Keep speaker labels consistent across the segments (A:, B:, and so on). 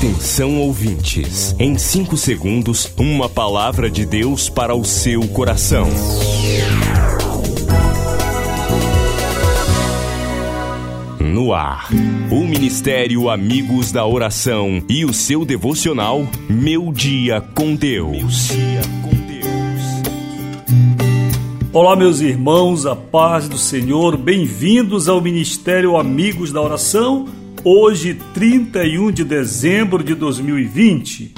A: Atenção ouvintes, em 5 segundos, uma palavra de Deus para o seu coração. No ar, o Ministério Amigos da Oração e o seu devocional Meu Dia com Deus.
B: Olá, meus irmãos, a paz do Senhor, bem-vindos ao Ministério Amigos da Oração hoje, 31 de dezembro de 2020.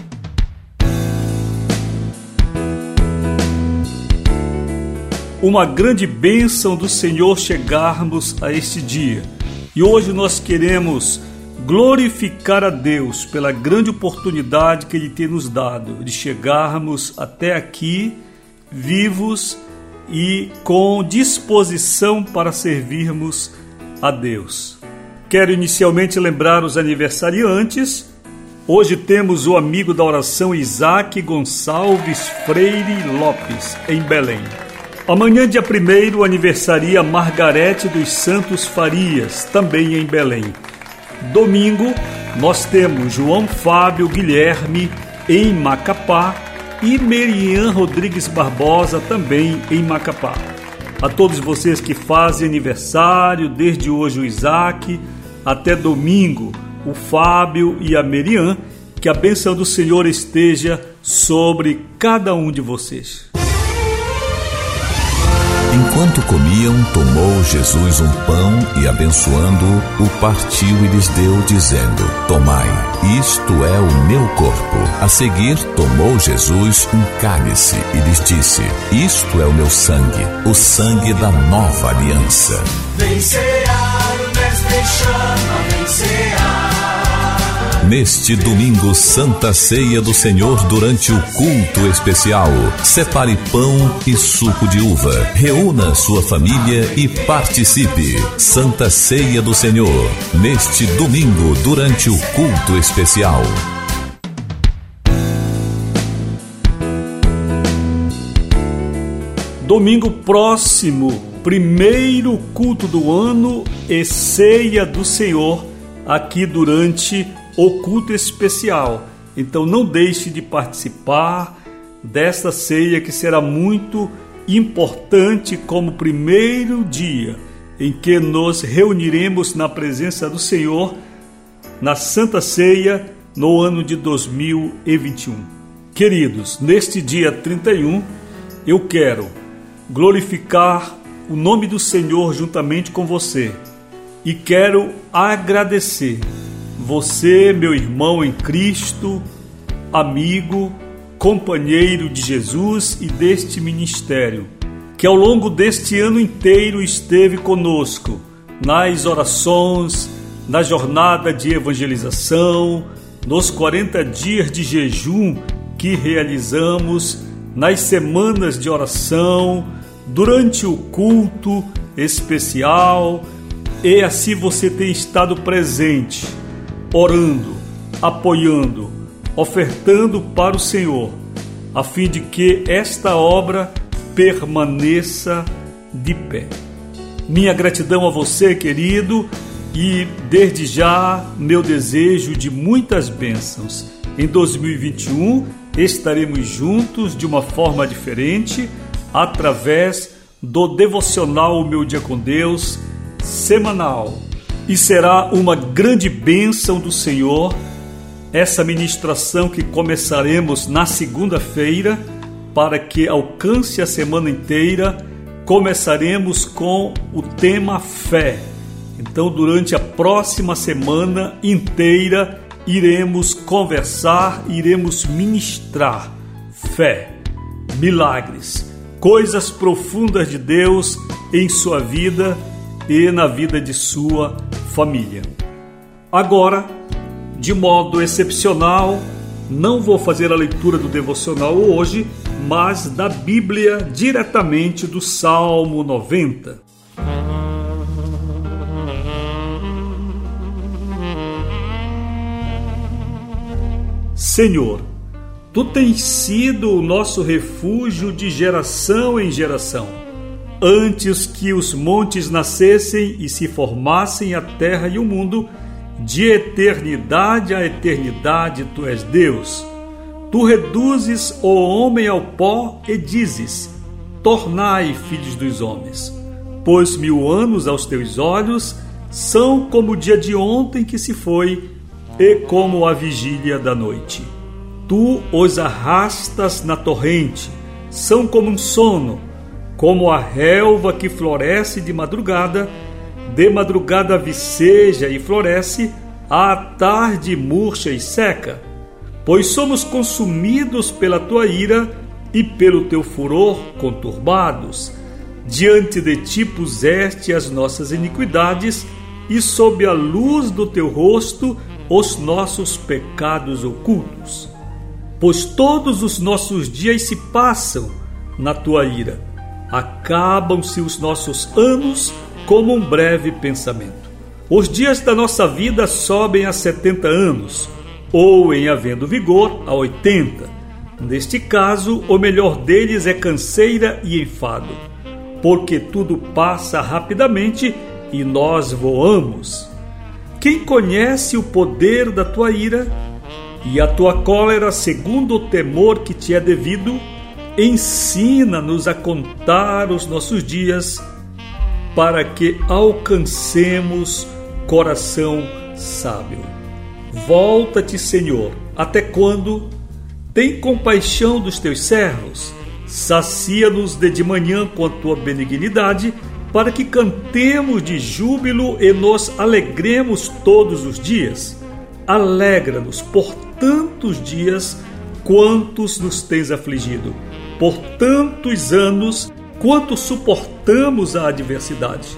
B: Uma grande bênção do Senhor chegarmos a este dia. E hoje nós queremos glorificar a Deus pela grande oportunidade que Ele tem nos dado de chegarmos até aqui vivos e com disposição para servirmos a Deus. Quero inicialmente lembrar os aniversariantes. Hoje temos o amigo da oração Isaac Gonçalves Freire Lopes, em Belém. Amanhã, dia 1, aniversaria Margarete dos Santos Farias, também em Belém. Domingo, nós temos João Fábio Guilherme, em Macapá, e Merian Rodrigues Barbosa, também em Macapá. A todos vocês que fazem aniversário, desde hoje o Isaac, até domingo, o Fábio e a Merian. Que a bênção do Senhor esteja sobre cada um de vocês.
C: Enquanto comiam, tomou Jesus um pão e, abençoando-o, o partiu e lhes deu, dizendo: Tomai, isto é o meu corpo. A seguir, tomou Jesus um cálice e lhes disse: Isto é o meu sangue, o sangue da nova aliança. Vencerá, chama, vencerá. Neste domingo, Santa Ceia do Senhor durante o culto especial. Separe pão e suco de uva. Reúna sua família e participe. Santa Ceia do Senhor. Neste domingo, durante o culto especial.
B: Domingo próximo, primeiro culto do ano e ceia do Senhor aqui durante o culto especial. Então não deixe de participar desta ceia que será muito importante como primeiro dia em que nos reuniremos na presença do Senhor na Santa Ceia no ano de 2021. Queridos, neste dia 31 eu quero glorificar o nome do Senhor juntamente com você. E quero agradecer você, meu irmão em Cristo, amigo, companheiro de Jesus e deste ministério, que ao longo deste ano inteiro esteve conosco nas orações, na jornada de evangelização, nos 40 dias de jejum que realizamos, nas semanas de oração, durante o culto especial, e assim você tem estado presente orando, apoiando, ofertando para o Senhor, a fim de que esta obra permaneça de pé. Minha gratidão a você, querido, e desde já meu desejo de muitas bênçãos. Em 2021 estaremos juntos de uma forma diferente através do devocional Meu Dia com Deus semanal e será uma grande bênção do Senhor essa ministração que começaremos na segunda-feira, para que alcance a semana inteira. Começaremos com o tema fé. Então, durante a próxima semana inteira, iremos conversar, iremos ministrar fé, milagres, coisas profundas de Deus em sua vida e na vida de sua família. Agora, de modo excepcional, não vou fazer a leitura do devocional hoje, mas da Bíblia diretamente do Salmo 90. Senhor, tu tens sido o nosso refúgio de geração em geração Antes que os montes nascessem e se formassem a terra e o mundo, De eternidade a eternidade tu és Deus. Tu reduzes o homem ao pó e dizes: Tornai filhos dos homens. Pois mil anos aos teus olhos são como o dia de ontem que se foi e como a vigília da noite. Tu os arrastas na torrente, são como um sono, como a relva que floresce de madrugada, de madrugada viceja e floresce, à tarde murcha e seca. Pois somos consumidos pela tua ira e pelo teu furor conturbados. Diante de ti puseste as nossas iniquidades, e sob a luz do teu rosto os nossos pecados ocultos. Pois todos os nossos dias se passam na tua ira, acabam-se os nossos anos como um breve pensamento. Os dias da nossa vida sobem a 70 anos, ou, em havendo vigor, a 80. Neste caso, o melhor deles é canseira e enfado, porque tudo passa rapidamente e nós voamos. Quem conhece o poder da tua ira e a tua cólera segundo o temor que te é devido, ensina-nos a contar os nossos dias para que alcancemos coração sábio. Volta-te, Senhor, até quando? Tem compaixão dos teus servos, sacia-nos de, de manhã com a tua benignidade para que cantemos de júbilo e nos alegremos todos os dias. Alegra-nos por tantos dias quantos nos tens afligido, por tantos anos quanto suportamos a adversidade.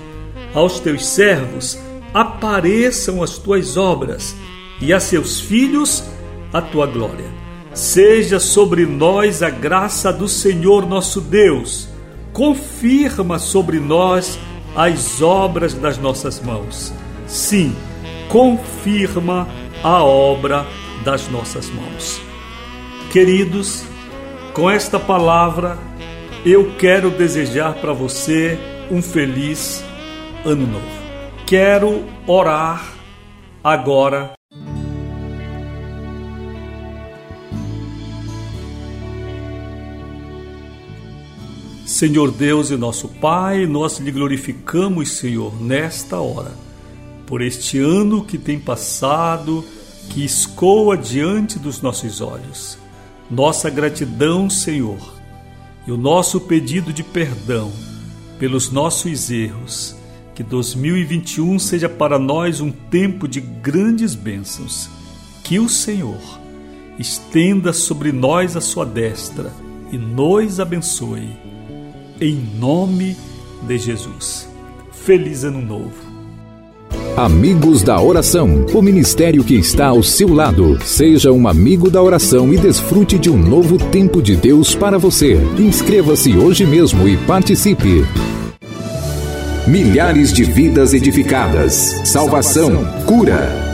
B: Aos teus servos apareçam as tuas obras e a seus filhos a tua glória. Seja sobre nós a graça do Senhor nosso Deus confirma sobre nós as obras das nossas mãos. Sim, confirma a obra das nossas mãos. Queridos, com esta palavra, eu quero desejar para você um feliz ano novo. Quero orar agora Senhor Deus e nosso Pai, nós lhe glorificamos, Senhor, nesta hora, por este ano que tem passado, que escoa diante dos nossos olhos. Nossa gratidão, Senhor, e o nosso pedido de perdão pelos nossos erros. Que 2021 seja para nós um tempo de grandes bênçãos. Que o Senhor estenda sobre nós a sua destra e nos abençoe em nome de Jesus. Feliz Ano Novo.
C: Amigos da Oração, o ministério que está ao seu lado. Seja um amigo da oração e desfrute de um novo tempo de Deus para você. Inscreva-se hoje mesmo e participe. Milhares de vidas edificadas, salvação, cura.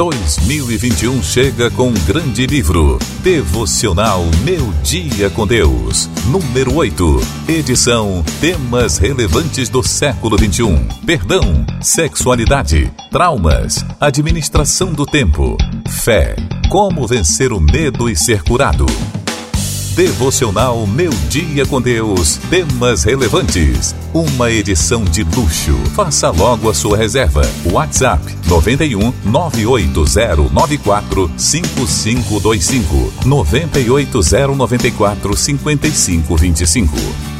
D: 2021 chega com um grande livro, Devocional Meu Dia com Deus, número 8, edição Temas relevantes do século 21, perdão, sexualidade, traumas, administração do tempo, fé, como vencer o medo e ser curado. Devocional Meu Dia com Deus. Temas relevantes. Uma edição de luxo. Faça logo a sua reserva. WhatsApp 91 98094 5525 98094 5525.